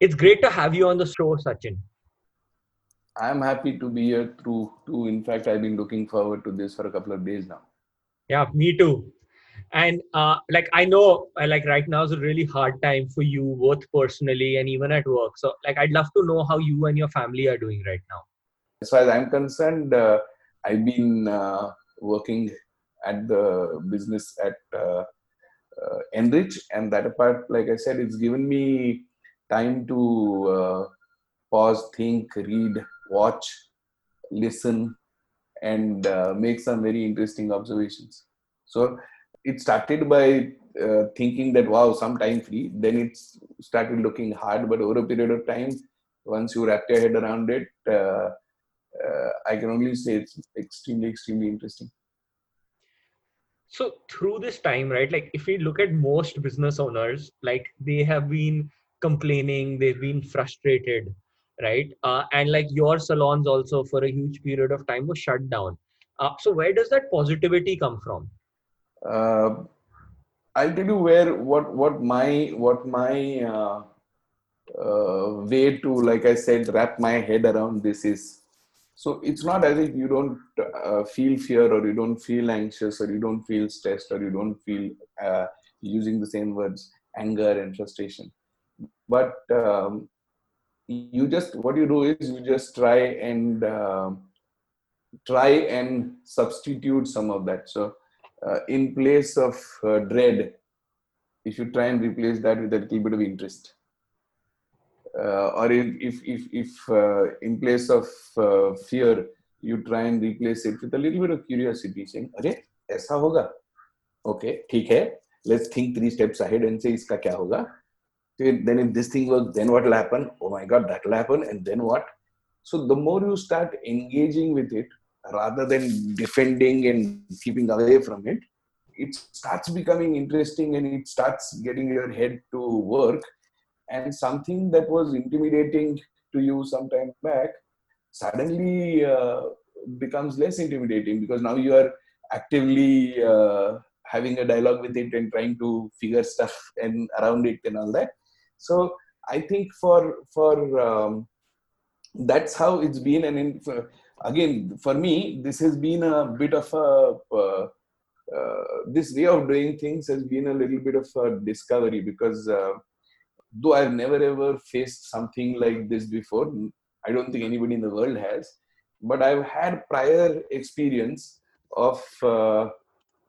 it's great to have you on the show, Sachin. I'm happy to be here through too. In fact, I've been looking forward to this for a couple of days now. Yeah, me too. And uh, like I know, uh, like right now is a really hard time for you, both personally and even at work. So, like, I'd love to know how you and your family are doing right now. As far as I'm concerned, uh, I've been uh, working at the business at uh, uh, Enrich, and that apart, like I said, it's given me time to uh, pause, think, read, watch, listen, and uh, make some very interesting observations. So it started by uh, thinking that wow, some time free. Then it started looking hard, but over a period of time, once you wrap your head around it, uh, uh, I can only say it's extremely, extremely interesting. So through this time, right? Like if we look at most business owners, like they have been complaining, they've been frustrated, right? Uh, and like your salons also for a huge period of time was shut down. Uh, so where does that positivity come from? Uh, I'll tell you where what what my what my uh, uh, way to like I said wrap my head around this is. So it's not as if you don't uh, feel fear or you don't feel anxious or you don't feel stressed or you don't feel using the same words anger and frustration but um, you just what you do is you just try and uh, try and substitute some of that so uh, in place of uh, dread if you try and replace that with a little bit of interest uh, or if if if uh, in place of uh, fear you try and replace it with a little bit of curiosity saying अरे ऐसा होगा okay ठीक है let's think three steps ahead and say इसका क्या होगा Then if this thing works then what will happen? Oh my god that will happen and then what? So the more you start engaging with it rather than defending and keeping away from it it starts becoming interesting and it starts getting your head to work. And something that was intimidating to you some time back suddenly uh, becomes less intimidating because now you are actively uh, having a dialogue with it and trying to figure stuff and around it and all that so i think for for um, that's how it's been and in, for, again for me this has been a bit of a uh, uh, this way of doing things has been a little bit of a discovery because uh, though i've never ever faced something like this before i don't think anybody in the world has but i've had prior experience of uh,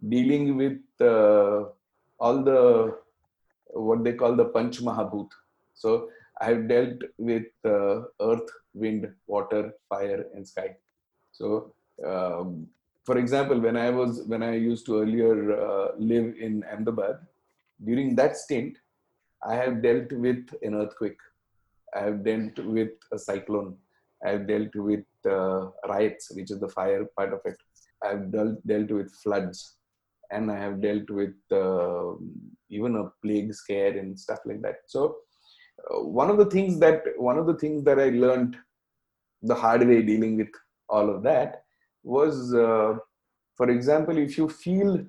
dealing with uh, all the what they call the Panch Mahabhut. So I have dealt with uh, earth, wind, water, fire, and sky. So, um, for example, when I was when I used to earlier uh, live in Ahmedabad, during that stint, I have dealt with an earthquake. I have dealt with a cyclone. I have dealt with uh, riots, which is the fire part of it. I have dealt, dealt with floods and I have dealt with uh, even a plague scare and stuff like that. So uh, one of the things that one of the things that I learned the hard way dealing with all of that was, uh, for example, if you feel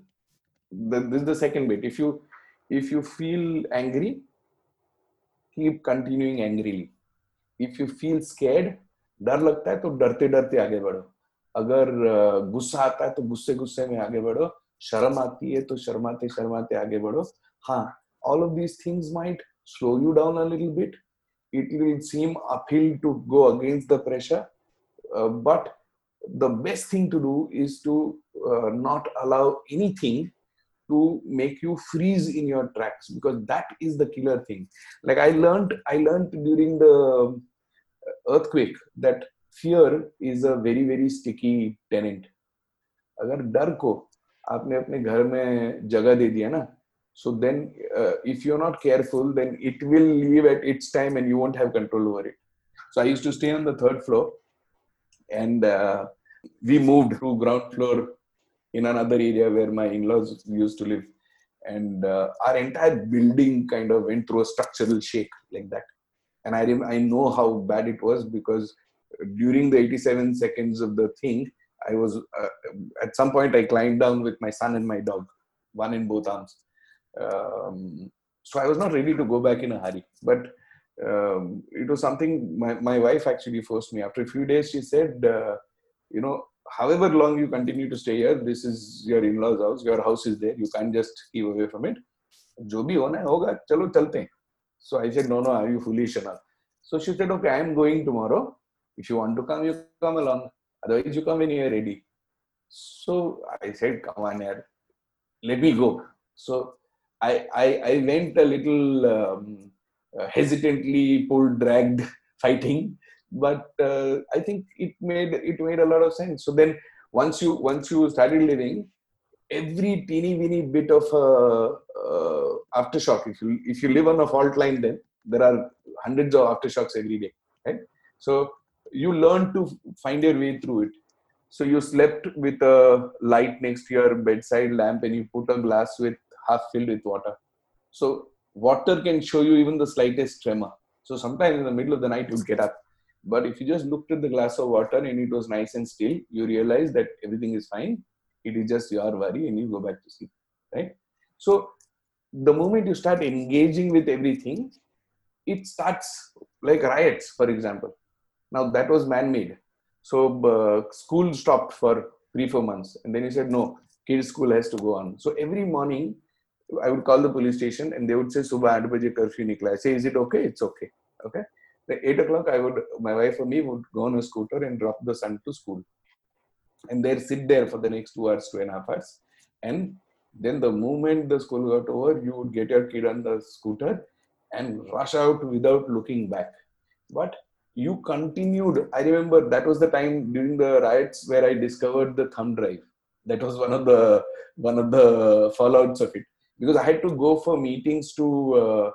the, this is the second bit. If you if you feel angry, keep continuing angrily. If you feel scared, डर लगता है तो डरते डरते आगे बढ़ो अगर गुस्सा आता है तो गुस्से गुस्से में आगे बढ़ो शर्म आती है तो शर्माते शर्माते आगे बढ़ो हाँ all of these things might slow you down a little bit it will seem uphill to go against the pressure uh, but the best thing to do is to uh, not allow anything to make you freeze in your tracks because that is the killer thing like i learned i learned during the earthquake that fear is a very very sticky tenant अगर डर को आपने अपने घर में जगह दे दिया ना so then if you not careful then it will leave at its time and you won't have control over it so I use to stay on the third floor and we move to ground floor in another area where my in-laws to live and our entire building kind of went through a structural shake like that and I I know how bad it was because during the 87 seconds of the thing I was uh, at some point I climbed down with my son and my dog, one in both arms. Um, so I was not ready to go back in a hurry. But um, it was something my, my wife actually forced me. After a few days, she said, uh, you know, however long you continue to stay here, this is your in-laws house. Your house is there. You can't just keep away from it. जो भी होना है होगा चलो चलते हैं so i said no no are you foolish enough so she said okay i am going tomorrow if you want to come you come along otherwise you come when you are ready. So i said come on yaar. let me go. So i i, I went a little um, uh, hesitantly pulled dragged fighting. But uh, i think it made it made a lot of sense. So then once you once you started living every teeny weeny bit of uh, uh, aftershock if you if you live on a fault line then there are hundreds of aftershocks every day right? So you learn to find your way through it. So you slept with a light next to your bedside lamp and you put a glass with half filled with water. So water can show you even the slightest tremor. So sometimes in the middle of the night you'll get up. But if you just looked at the glass of water and it was nice and still you realize that everything is fine. It is just your worry and you go back to sleep right? So the moment you start engaging with everything it starts like riots for example now that was man-made. So uh, school stopped for three four months. And then he said no kids school has to go on. So every morning i would call the police station and they would say subah 8 baje curfew nikla I say is it okay? It's okay. Okay? The 8 o'clock i would my wife or me would go on a scooter and drop the son to school. And there sit there for the next two hours, two and a half hours. And then the moment the school got over, you would get your kid on the scooter and rush out without looking back. But you continued. I remember that was the time during the riots where I discovered the thumb drive. That was one of the one of the fallouts of it because I had to go for meetings to uh,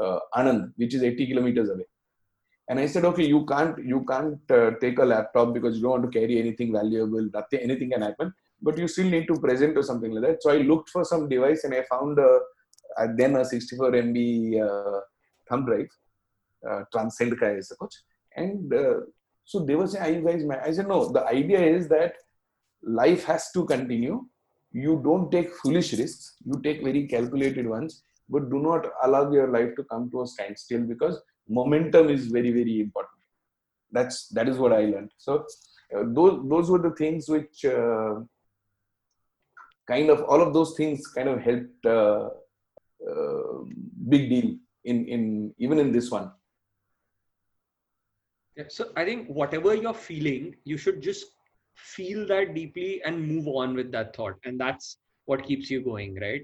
uh, Anand, which is 80 kilometers away and i said okay you can't you can't uh, take a laptop because you don't want to carry anything valuable nothing anything can happen but you still need to present or something like that so i looked for some device and i found a, a then a 64 mb uh, thumb drive uh, transcend ka hai kuch. And uh, so they were saying are you guys mad? i said no the idea is that life has to continue. You don't take foolish risks. You take very calculated ones but do not allow your life to come to a standstill because momentum is very very important. That's that is what i learned. So uh, those those were the things which uh, kind of all of those things kind of helped uh, uh big deal in in even in this one yeah, so i think whatever you're feeling you should just feel that deeply and move on with that thought. And that's what keeps you going right?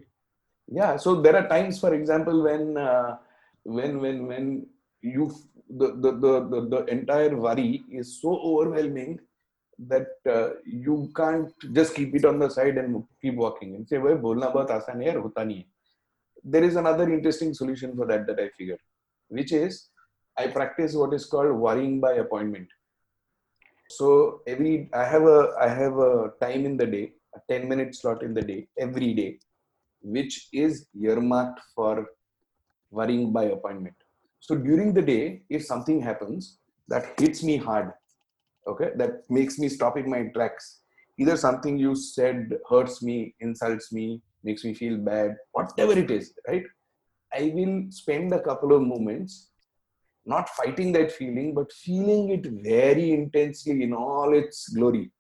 Yeah so there are times for example when uh, when when when you the, the the, the the entire worry is so overwhelming that uh, you can't just keep it on the side and keep walking and say well bolna bahut aasan hai hota nahi there is another interesting solution for that that i figured, which is i practice what is called worrying by appointment so every i have a i have a time in the day a 10 minute slot in the day every day which is earmarked for worrying by appointment so during the day, if something happens that hits me hard, okay, that makes me stop in my tracks, either something you said hurts me, insults me, makes me feel bad, whatever it is, right? I will spend a couple of moments not fighting that feeling, but feeling it very intensely in all its glory.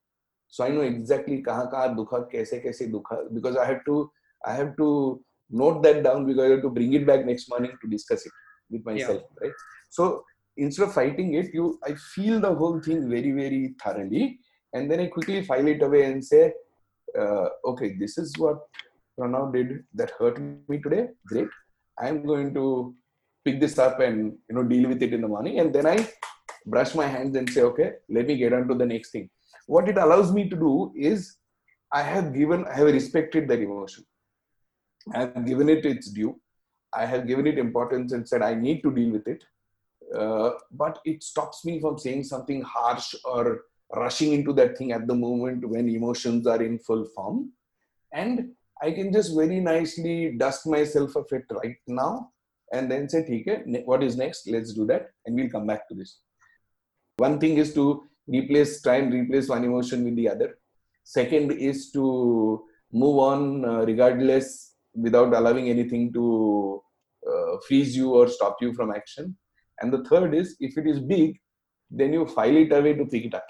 So I know exactly kaha kaha dukha, kaise kaise dukha, because I have to I have to note that down because I have to bring it back next morning to discuss it with myself yeah. right so instead of fighting it you i feel the whole thing very very thoroughly and then i quickly file it away and say uh, okay this is what pranav did that hurt me today great i'm going to pick this up and you know deal with it in the morning. And then i brush my hands and say okay let me get on to the next thing. What it allows me to do is i have given i have respected that emotion i have given it its due. I have given it importance and said I need to deal with it. Uh, but it stops me from saying something harsh or rushing into that thing at the moment when emotions are in full form. And I can just very nicely dust myself of it right now and then say, okay, what is next? Let's do that. And we'll come back to this. One thing is to replace, try and replace one emotion with the other. Second is to move on uh, regardless without allowing anything to uh, freeze you or stop you from action and the third is if it is big then you file it away to pick it up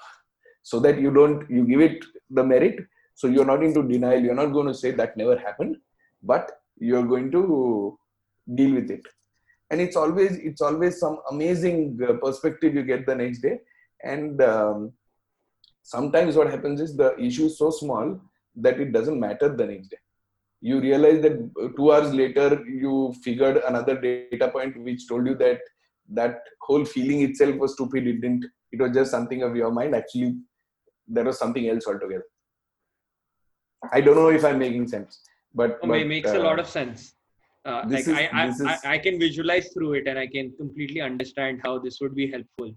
so that you don't you give it the merit so you're not into denial you're not going to say that never happened but you're going to deal with it. And it's always it's always some amazing uh, perspective you get the next day. And um, sometimes what happens is the issue is so small that it doesn't matter the next day. You realize that uh, two hours later you figured another data point which told you that that whole feeling itself was stupid. It didn't it was just something of your mind. Actually there was something else altogether. I don't know if i'm making sense but, but it makes a lot uh, of sense. Uh, like is- I, I, this I, I can visualize through it and I can completely understand how this would be helpful.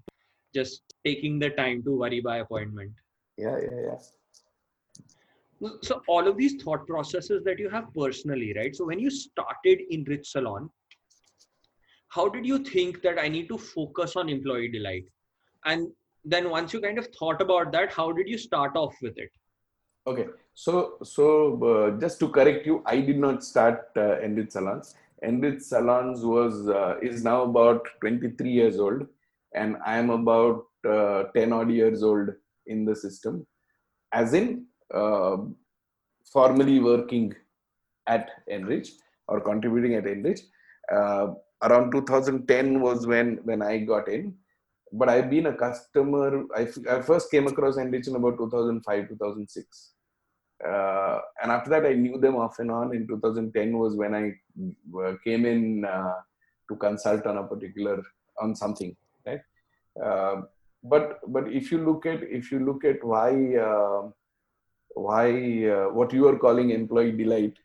Just taking the time to worry by appointment. yeah yeah yeah So all of these thought processes that you have personally, right? So when you started Enrich Salon, how did you think that I need to focus on employee delight? And then once you kind of thought about that, how did you start off with it? Okay, so so uh, just to correct you, I did not start uh, Enrich Salons. Enrich Salons was uh, is now about 23 years old, and I am about uh, 10 odd years old in the system, as in uh, formally working at Enrich or contributing at Enrich. Uh, around 2010 was when when I got in, but I've been a customer. I, I first came across Enrich in about 2005 2006 uh, and after that i knew them off and on. In 2010 was when i uh, came in uh, to consult on a particular on something right? Uh, but but if you look at if you look at why uh, why uh, what you are calling employee delight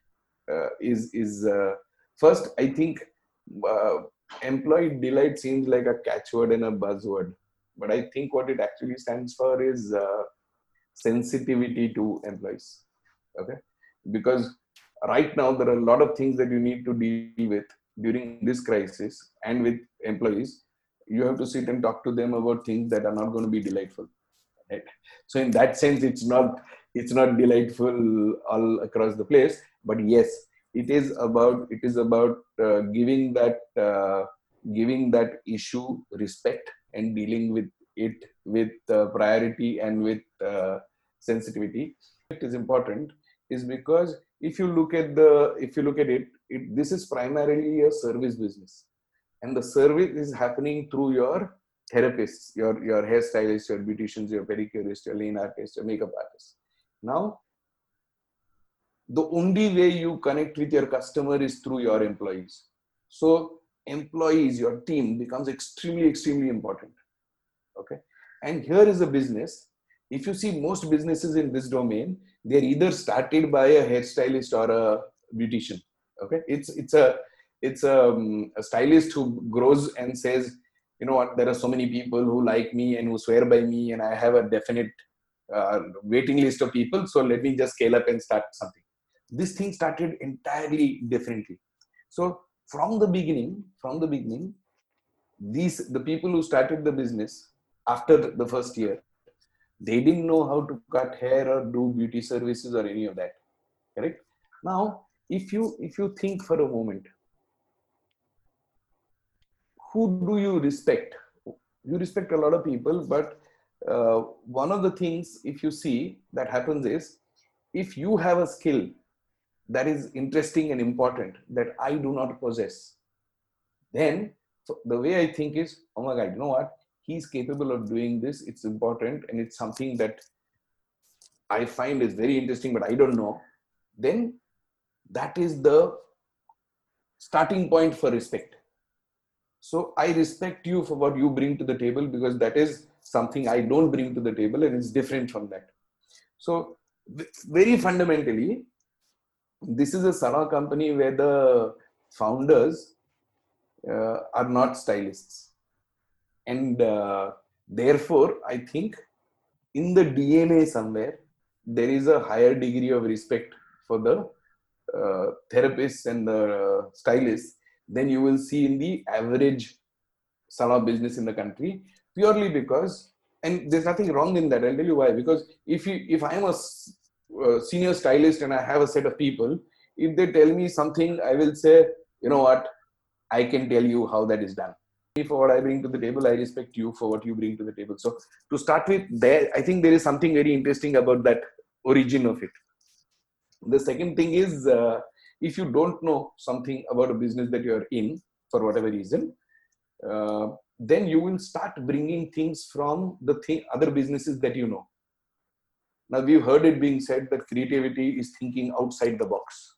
is is first i think employee delight seems like a catchword and a buzzword. But i think what it actually stands for is sensitivity to employees okay? Because right now there are a lot of things that you need to deal with during this crisis and with employees. You have to sit and talk to them about things that are not going to be delightful right? So in that sense it's not it's not delightful all across the place but yes it is about it is about uh, giving that uh, giving that issue respect and dealing with it with uh, priority and with uh, sensitivity it is important is because if you look at the if you look at it, it this is primarily a service business. And the service is happening through your therapists your your hairstylists your beauticians your pedicurists your lane artists your makeup artists. Now the only way you connect with your customer is through your employees. So employees your team becomes extremely extremely important. Okay? And here is a business if you see most businesses in this domain they're either started by a hairstylist or a beautician okay? It's it's a it's a, um, a stylist who grows and says you know what? There are so many people who like me and who swear by me and i have a definite uh, waiting list of people so let me just scale up and start something. This thing started entirely differently. So from the beginning from the beginning these the people who started the business after the first year they didn't know how to cut hair or do beauty services or any of that correct? Now if you if you think for a moment who do you respect? You respect a lot of people but uh, one of the things if you see that happens is if you have a skill that is interesting and important that i do not possess then so the way i think is oh my god you know what he's capable of doing this it's important and it's something that i find is very interesting but i don't know. Then that is the starting point for respect. So i respect you for what you bring to the table because that is something i don't bring to the table and it's different from that. So very fundamentally this is a sana company where the founders uh, are not stylists and uh, therefore i think in the dna somewhere there is a higher degree of respect for the uh, therapists and the stylists than you will see in the average salon business in the country purely because and there's nothing wrong in that i'll tell you why. Because if you if i'm a uh, senior stylist and i have a set of people if they tell me something i will say you know what? I can tell you how that is done for what I bring to the table. I respect you for what you bring to the table. So to start with, there I think there is something very interesting about that origin of it. The second thing is uh, if you don't know something about a business that you are in for whatever reason, uh, then you will start bringing things from the other businesses that you know. Now we've heard it being said that creativity is thinking outside the box.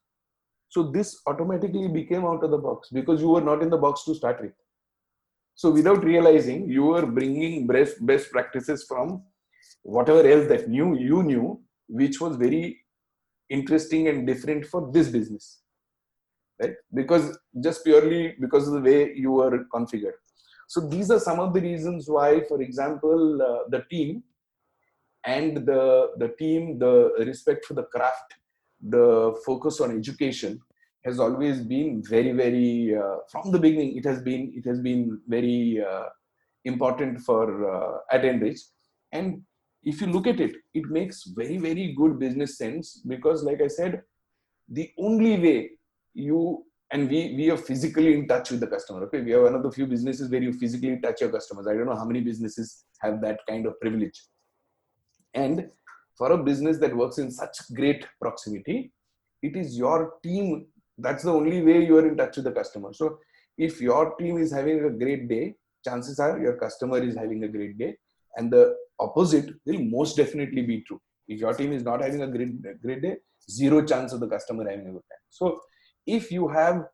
So this automatically became out of the box because you were not in the box to start with. So without realizing, you were bringing best best practices from whatever else that knew you knew, which was very interesting and different for this business, right? Because just purely because of the way you were configured. So these are some of the reasons why, for example, uh, the team and the the team, the respect for the craft, the focus on education has always been very very uh, from the beginning it has been it has been very uh, important for uh, at enrich. And if you look at it it makes very very good business sense because like i said the only way you and we we are physically in touch with the customer okay? We are one of the few businesses where you physically touch your customers. I don't know how many businesses have that kind of privilege. And for a business that works in such great proximity it is your team that's the only way you are in touch with the customer. So if your team is having a great day chances are your customer is having a great day and the opposite will most definitely be true. If your team is not having a great great day zero chance of the customer having a good time. So if you have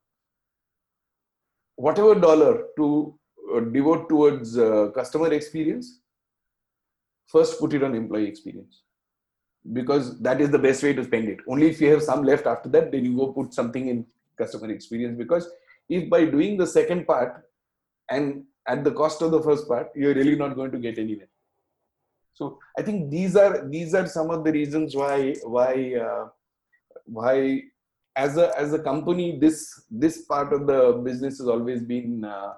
whatever dollar to uh, devote towards uh, customer experience first put it on employee experience because that is the best way to spend it. Only if you have some left after that, then you go put something in customer experience. Because if by doing the second part and at the cost of the first part, you're really not going to get anywhere. So I think these are these are some of the reasons why why uh, why as a as a company this this part of the business has always been uh,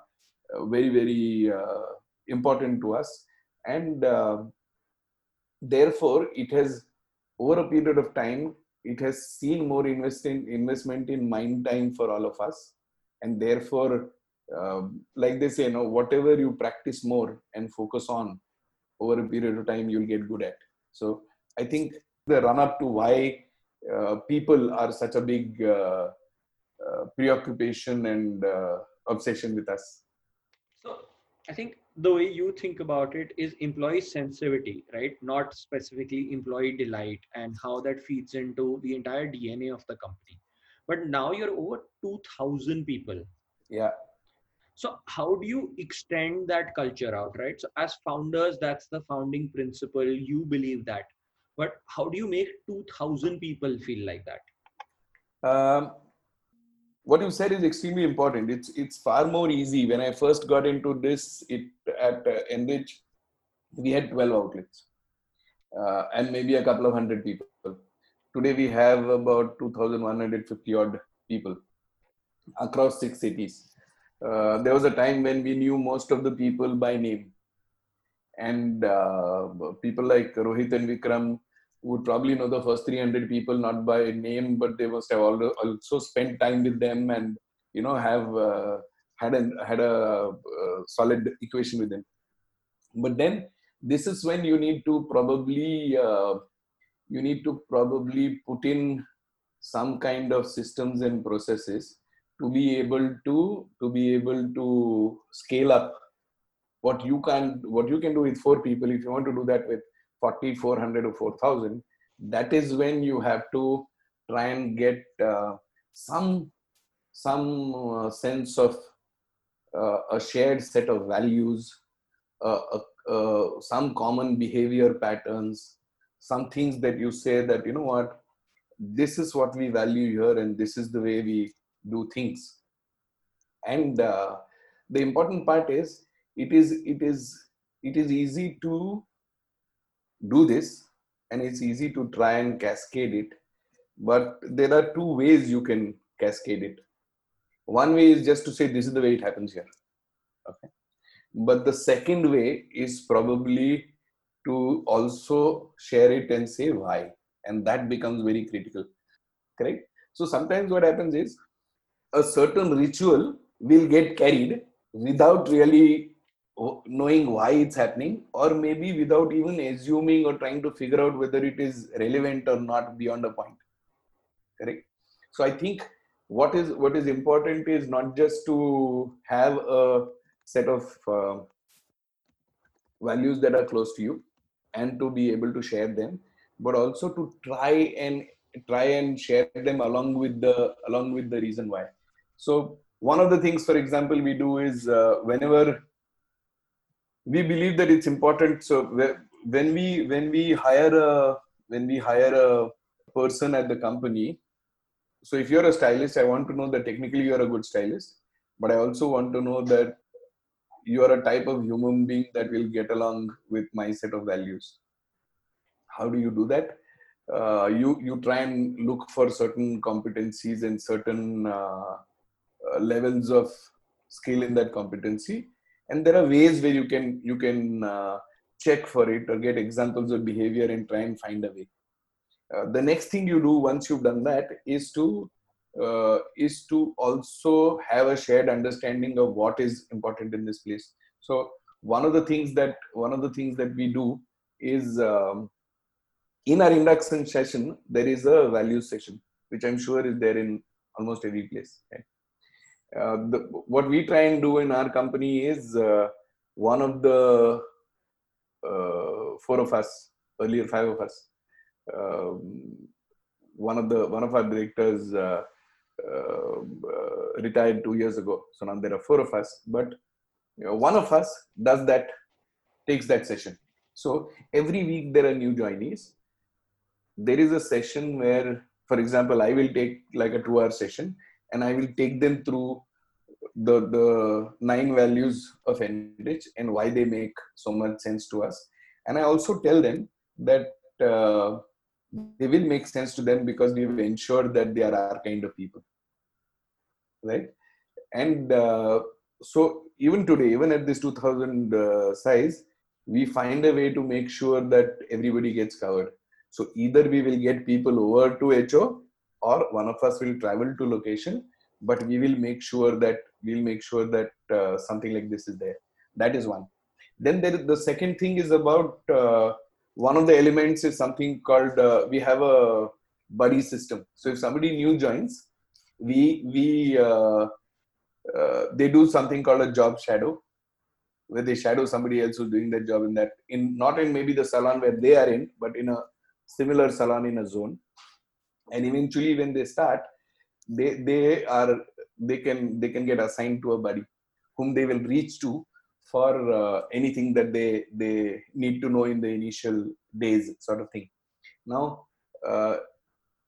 very very uh, important to us and uh, therefore it has over a period of time, it has seen more investment investment in mind time for all of us, and therefore, uh, like they say, you know, whatever you practice more and focus on over a period of time, you'll get good at. So I think the run up to why uh, people are such a big uh, uh preoccupation and uh, obsession with us. So I think the way you think about it is employee sensitivity, right? Not specifically employee delight and how that feeds into the entire DNA of the company. But now you're over 2000 people. Yeah. So how do you extend that culture out, right? So as founders, that's the founding principle. You believe that. But how do you make 2000 people feel like that? Um, what you said is extremely important. It's it's far more easy. When I first got into this, it at uh, Enrich, we had 12 outlets uh, and maybe a couple of hundred people. Today we have about 2,150 odd people across six cities. Uh, there was a time when we knew most of the people by name, and uh, people like Rohit and Vikram would probably know the first 300 people not by name but they must have also spent time with them and you know have uh, had a had a uh, solid equation with them. But then this is when you need to probably uh, you need to probably put in some kind of systems and processes to be able to to be able to scale up what you can what you can do with four people if you want to do that with 40 400 or 4000 that is when you have to try and get uh, some some uh, sense of uh, a shared set of values uh, uh, some common behavior patterns some things that you say that you know what? This is what we value here and this is the way we do things. And uh, the important part is it is it is it is easy to do this and it's easy to try and cascade it. But there are two ways you can cascade it. One way is just to say this is the way it happens here. Okay. But the second way is probably to also share it and say why? And that becomes very critical. Correct? So sometimes what happens is a certain ritual will get carried without really knowing why it's happening or maybe without even assuming or trying to figure out whether it is relevant or not beyond a point. Correct? So i think what is what is important is not just to have a set of uh, values that are close to you and to be able to share them but also to try and try and share them along with the along with the reason why. So one of the things for example we do is uh, whenever we believe that it's important. So when we when we hire a when we hire a person at the company so if you're a stylist i want to know that technically you're a good stylist but i also want to know that you are a type of human being that will get along with my set of values. How do you do that? Uh, you you try and look for certain competencies and certain uh, uh, levels of skill in that competency and there are ways where you can you can uh, check for it or get examples of behavior and try and find a way uh, the next thing you do once you've done that is to uh, is to also have a shared understanding of what is important in this place so one of the things that one of the things that we do is um, in our induction session there is a value session which i'm sure is there in almost every place right? Uh, the, what we try and do in our company is uh, one of the uh, four of us earlier five of us um, one of the one of our directors uh, uh, retired two years ago. So now there are four of us, but you know, one of us does that, takes that session. So every week there are new joinees. There is a session where, for example, I will take like a two-hour session, and I will take them through the the nine values of Enrich and why they make so much sense to us. And I also tell them that uh, they will make sense to them because we've ensured that they are our kind of people right and uh, so even today even at this 2000 uh, size we find a way to make sure that everybody gets covered so either we will get people over to ho or one of us will travel to location but we will make sure that we'll make sure that uh, something like this is there. That is one. Then there the second thing is about uh, one of the elements is something called uh, we have a buddy system. So if somebody new joins we we uh, uh, they do something called a job shadow where they shadow somebody else who's doing that job in that in not in maybe the salon where they are in but in a similar salon in a zone and eventually when they start they they are they can they can get assigned to a buddy whom they will reach to for uh, anything that they they need to know in the initial days sort of thing. Now uh,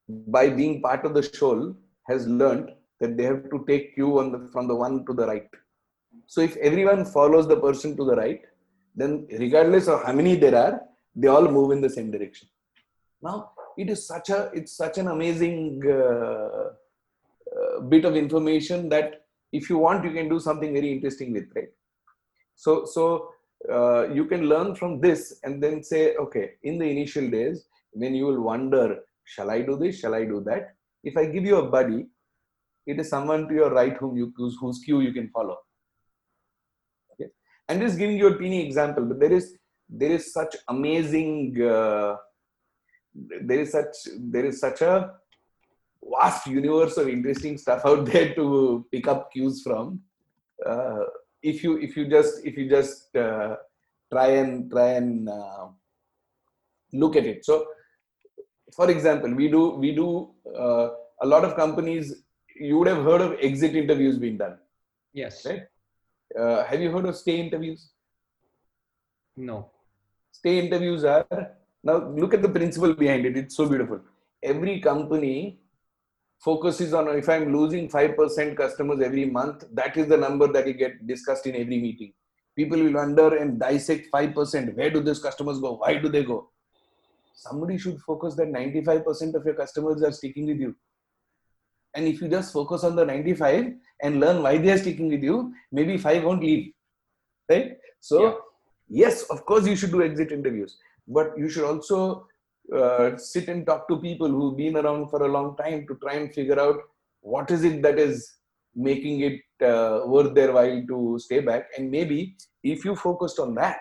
by being part of the shoal has learned that they have to take you on the, from the one to the right. So if everyone follows the person to the right then regardless of how many there are they all move in the same direction. Now it is such a it's such an amazing uh, uh, bit of information that if you want you can do something very interesting with right so, so uh, you can learn from this and then say, okay, in the initial days, when you will wonder, shall I do this? Shall I do that? If I give you a buddy, it is someone to your right whom you whose, whose cue you can follow. Okay, I'm just giving you a teeny example, but there is there is such amazing uh, there is such there is such a vast universe of interesting stuff out there to pick up cues from. Uh, if you if you just if you just uh, try and try and uh, look at it. So for example we do we do uh, a lot of companies you would have heard of exit interviews being done. Yes. Right? Uh, have you heard of stay interviews? No. Stay interviews are now look at the principle behind it it's so beautiful every company focuses on if I'm losing 5% customers every month, that is the number that will get discussed in every meeting. People will wonder and dissect 5%. Where do those customers go? Why do they go? Somebody should focus that 95% of your customers are sticking with you. And if you just focus on the 95 and learn why they are sticking with you, maybe five won't leave. Right? So, yeah. yes, of course, you should do exit interviews, but you should also uh, sit and talk to people who've been around for a long time to try and figure out what is it that is making it uh, worth their while to stay back. And maybe if you focused on that,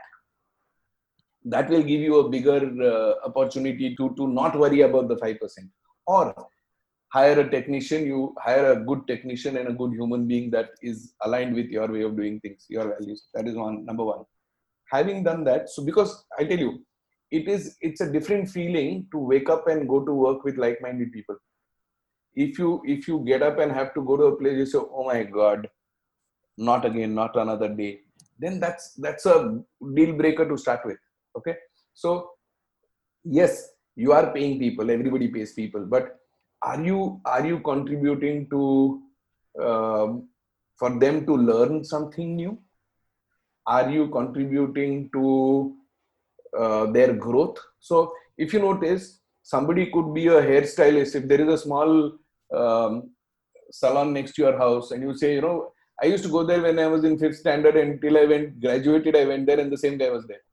that will give you a bigger uh, opportunity to to not worry about the 5% or hire a technician you hire a good technician and a good human being that is aligned with your way of doing things your values. That is one number one. Having done that so because i tell you it is it's a different feeling to wake up and go to work with like-minded people. If you if you get up and have to go to a place you say oh my god not again not another day then that's that's a deal breaker to start with okay? So yes you are paying people everybody pays people but are you are you contributing to um, for them to learn something new? Are you contributing to uh, their growth. So if you notice somebody could be a hairstylist. If there is a small um, salon next to your house and you say you know i used to go there when i was in fifth standard until i went graduated i went there and the same guy was there.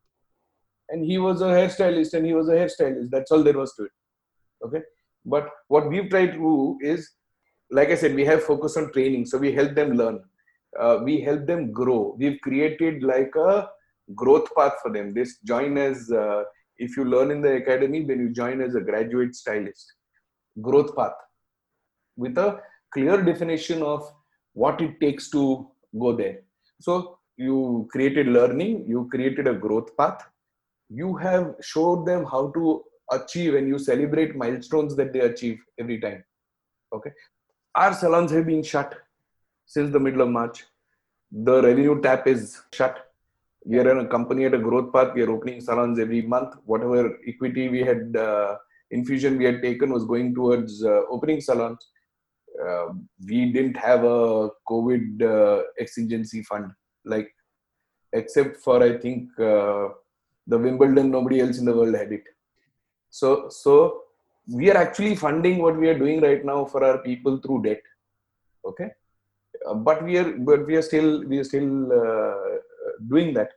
And he was a hairstylist and he was a hairstylist. That's all there was to it. Okay? But what we've tried to do is like i said we have focus on training. So we help them learn. Uh, we help them grow. We've created like a growth path for them. This join as uh, if you learn in the academy then you join as a graduate stylist. Growth path. With a clear definition of what it takes to go there. So you created learning you created a growth path. You have showed them how to achieve and you celebrate milestones that they achieve every time. Okay? Our salons have been shut since the middle of march. The revenue tap is shut we are in a company at a growth path. We are opening salons every month. Whatever equity we had uh, infusion we had taken was going towards uh, opening salons. Uh, we didn't have a covid uh, exigency fund like except for i think uh, the wimbledon nobody else in the world had it. So so we are actually funding what we are doing right now for our people through debt okay? Uh, but we are but we are still we are still uh, doing that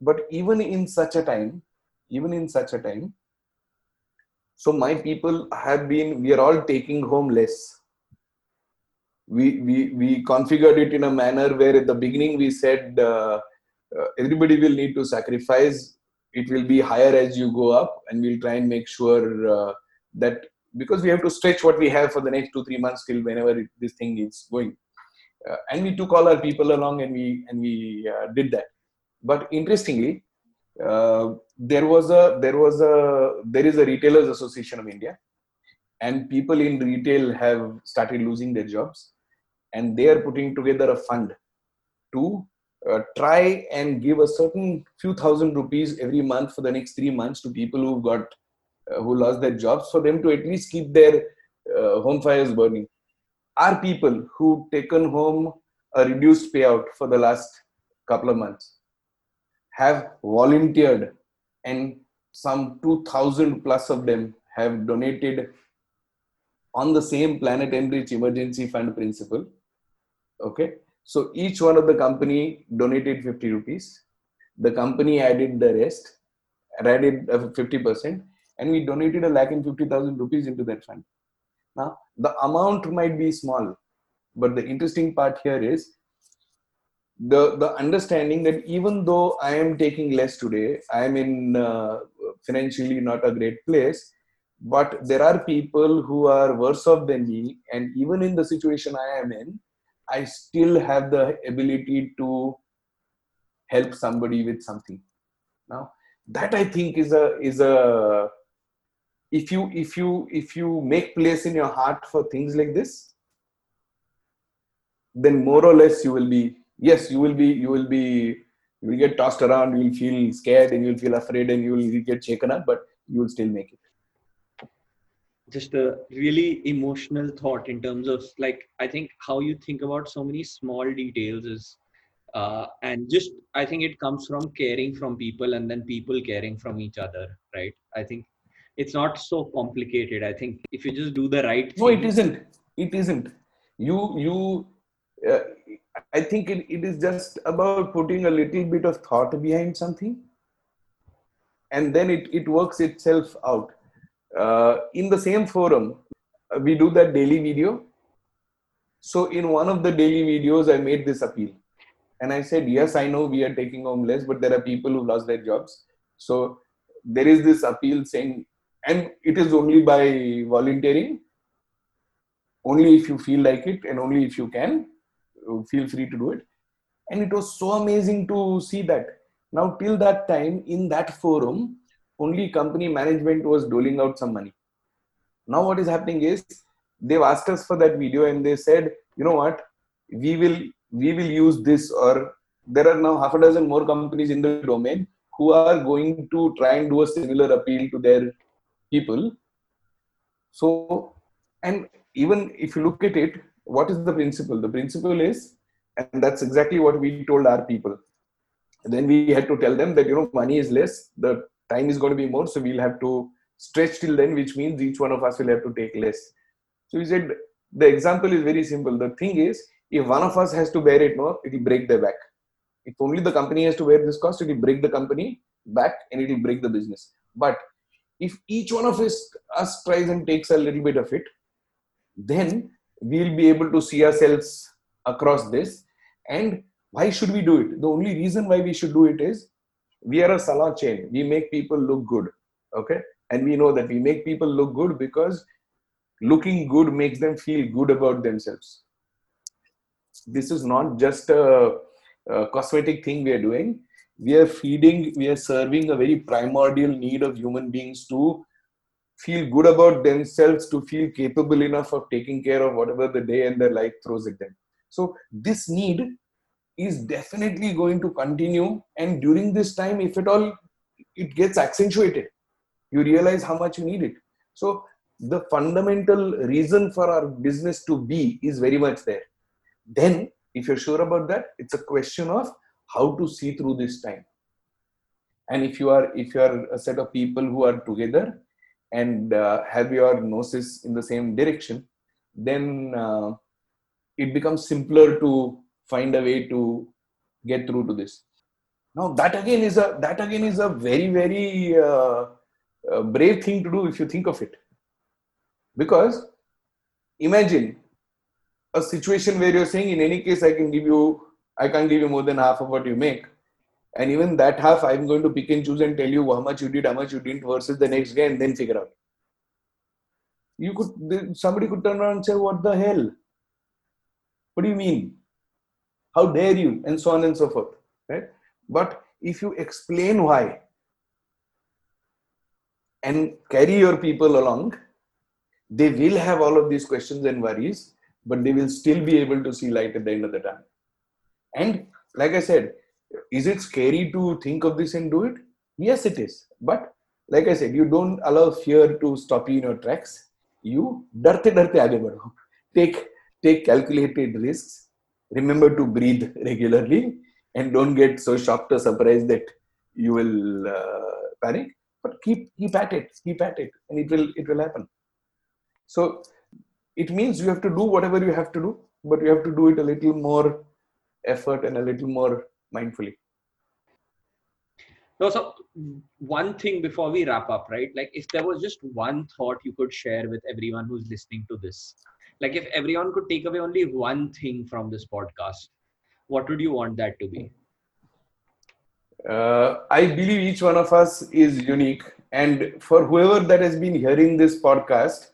but even in such a time even in such a time so my people have been we are all taking home less. We we we configured it in a manner where at the beginning we said uh, uh, everybody will need to sacrifice. It will be higher as you go up and we'll try and make sure uh, that because we have to stretch what we have for the next two three months till whenever it, this thing is going. Uh, and we took all our people along and we and we uh, did that but interestingly uh, there was a there was a there is a retailers association of india and people in retail have started losing their jobs and they are putting together a fund to uh, try and give a certain few thousand rupees every month for the next three months to people who got uh, who lost their jobs for them to at least keep their uh, home fires burning. Are people who taken home a reduced payout for the last couple of months have volunteered and some 2000 plus of them have donated on the same planet enrich emergency fund principle okay? So each one of the company donated 50 rupees. The company added the rest added uh, 50% and we donated a lakh and 50000 rupees into that fund. Now the amount might be small but the interesting part here is the the understanding that even though i am taking less today i am in uh, financially not a great place but there are people who are worse off than me and even in the situation i am in i still have the ability to help somebody with something. Now that i think is a is a if you if you if you make place in your heart for things like this then more or less you will be yes you will be you will be you will get tossed around you will feel scared and you will feel afraid and you will get shaken up but you will still make it. Just a really emotional thought in terms of like i think how you think about so many small details is uh, and just i think it comes from caring from people and then people caring from each other right? I think it's not so complicated. I think if you just do the right no thing, it isn't. It isn't. You you uh, i think it, it is just about putting a little bit of thought behind something and then it, it works itself out uh, in the same forum uh, we do that daily video So in one of the daily videos, I made this appeal. And I said, yes, I know we are taking home less, but there are people who lost their jobs. So there is this appeal saying, and it is only by volunteering, only if you feel like it, and only if you can, Uh, feel free to do it. And it was so amazing to see that. Now, till that time, in that forum, only company management was doling out some money. Now, what is happening is they've asked us for that video and they said, you know what, we will we will use this or there are now half a dozen more companies in the domain who are going to try and do a similar appeal to their people so and even if you look at it what is the principle the principle is and that's exactly what we told our people then we had to tell them that you know money is less the time is going to be more so we'll have to stretch till then which means each one of us will have to take less so we said the example is very simple the thing is if one of us has to bear it more, it will break their back. If only the company has to bear this cost, it will break the company back and it will break the business. But if each one of us, us tries and takes a little bit of it, then we'll be able to see ourselves across this. And why should we do it? The only reason why we should do it is we are a salon chain. We make people look good. Okay. And we know that we make people look good because looking good makes them feel good about themselves this is not just a, a cosmetic thing we are doing we are feeding we are serving a very primordial need of human beings to feel good about themselves to feel capable enough of taking care of whatever the day and their life throws at them. So this need is definitely going to continue and during this time if at all it gets accentuated you realize how much you need it. So the fundamental reason for our business to be is very much there. Then if you're sure about that it's a question of how to see through this time. And if you are if you are a set of people who are together and uh, have your noses in the same direction then uh, it becomes simpler to find a way to get through to this. Now that again is a that again is a very very uh, uh brave thing to do if you think of it. Because imagine a situation where you're saying in any case i can give you i can't give you more than half of what you make and even that half i'm going to pick and choose and tell you how much you did how much you didn't versus the next guy and then figure out. You could somebody could turn around and say what the hell? What do you mean? How dare you? And so on and so forth right? But if you explain why and carry your people along they will have all of these questions and worries but they will still be able to see light at the end of the tunnel. And like I said, is it scary to think of this and do it? Yes, it is. But like I said, you don't allow fear to stop you in your tracks. You डरते डरते आगे बढ़ो. Take take calculated risks. Remember to breathe regularly, and don't get so shocked or surprised that you will uh, panic. But keep keep at it, keep at it, and it will it will happen. So it means you have to do whatever you have to do but you have to do it a little more effort and a little more mindfully. No so one thing before we wrap up right? Like if there was just one thought you could share with everyone who's listening to this like if everyone could take away only one thing from this podcast what would you want that to be? Uh, i believe each one of us is unique and for whoever that has been hearing this podcast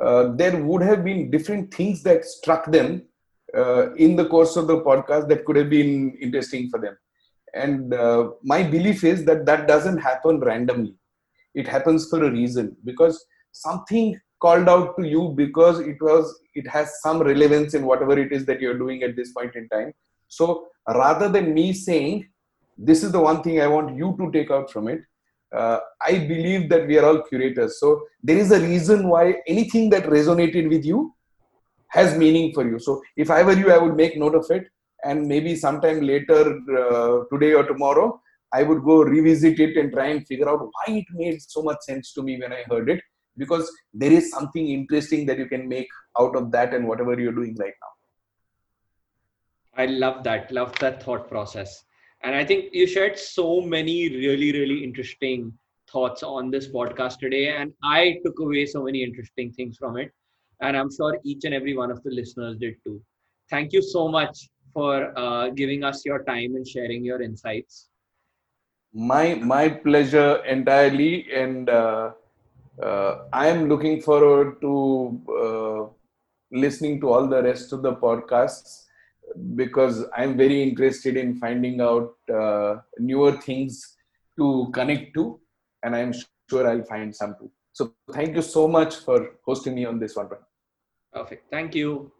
uh, there would have been different things that struck them uh, in the course of the podcast that could have been interesting for them. And uh, my belief is that that doesn't happen randomly. It happens for a reason because something called out to you because it was it has some relevance in whatever it is that you're doing at this point in time. So rather than me saying this is the one thing I want you to take out from it, uh, I believe that we are all curators. So there is a reason why anything that resonated with you has meaning for you. So if I were you, I would make note of it, and maybe sometime later, uh, today or tomorrow, I would go revisit it and try and figure out why it made so much sense to me when I heard it. Because there is something interesting that you can make out of that and whatever you're doing right now. I love that. Love that thought process and I think you shared so many really, really interesting thoughts on this podcast today. And I took away so many interesting things from it. And I'm sure each and every one of the listeners did too. Thank you so much for uh, giving us your time and sharing your insights. My my pleasure entirely, and uh, uh, I am looking forward to uh, listening to all the rest of the podcasts because I'm very interested in finding out uh, newer things to connect to, and I'm sure I'll find some too. So thank you so much for hosting me on this one. Perfect. Thank you.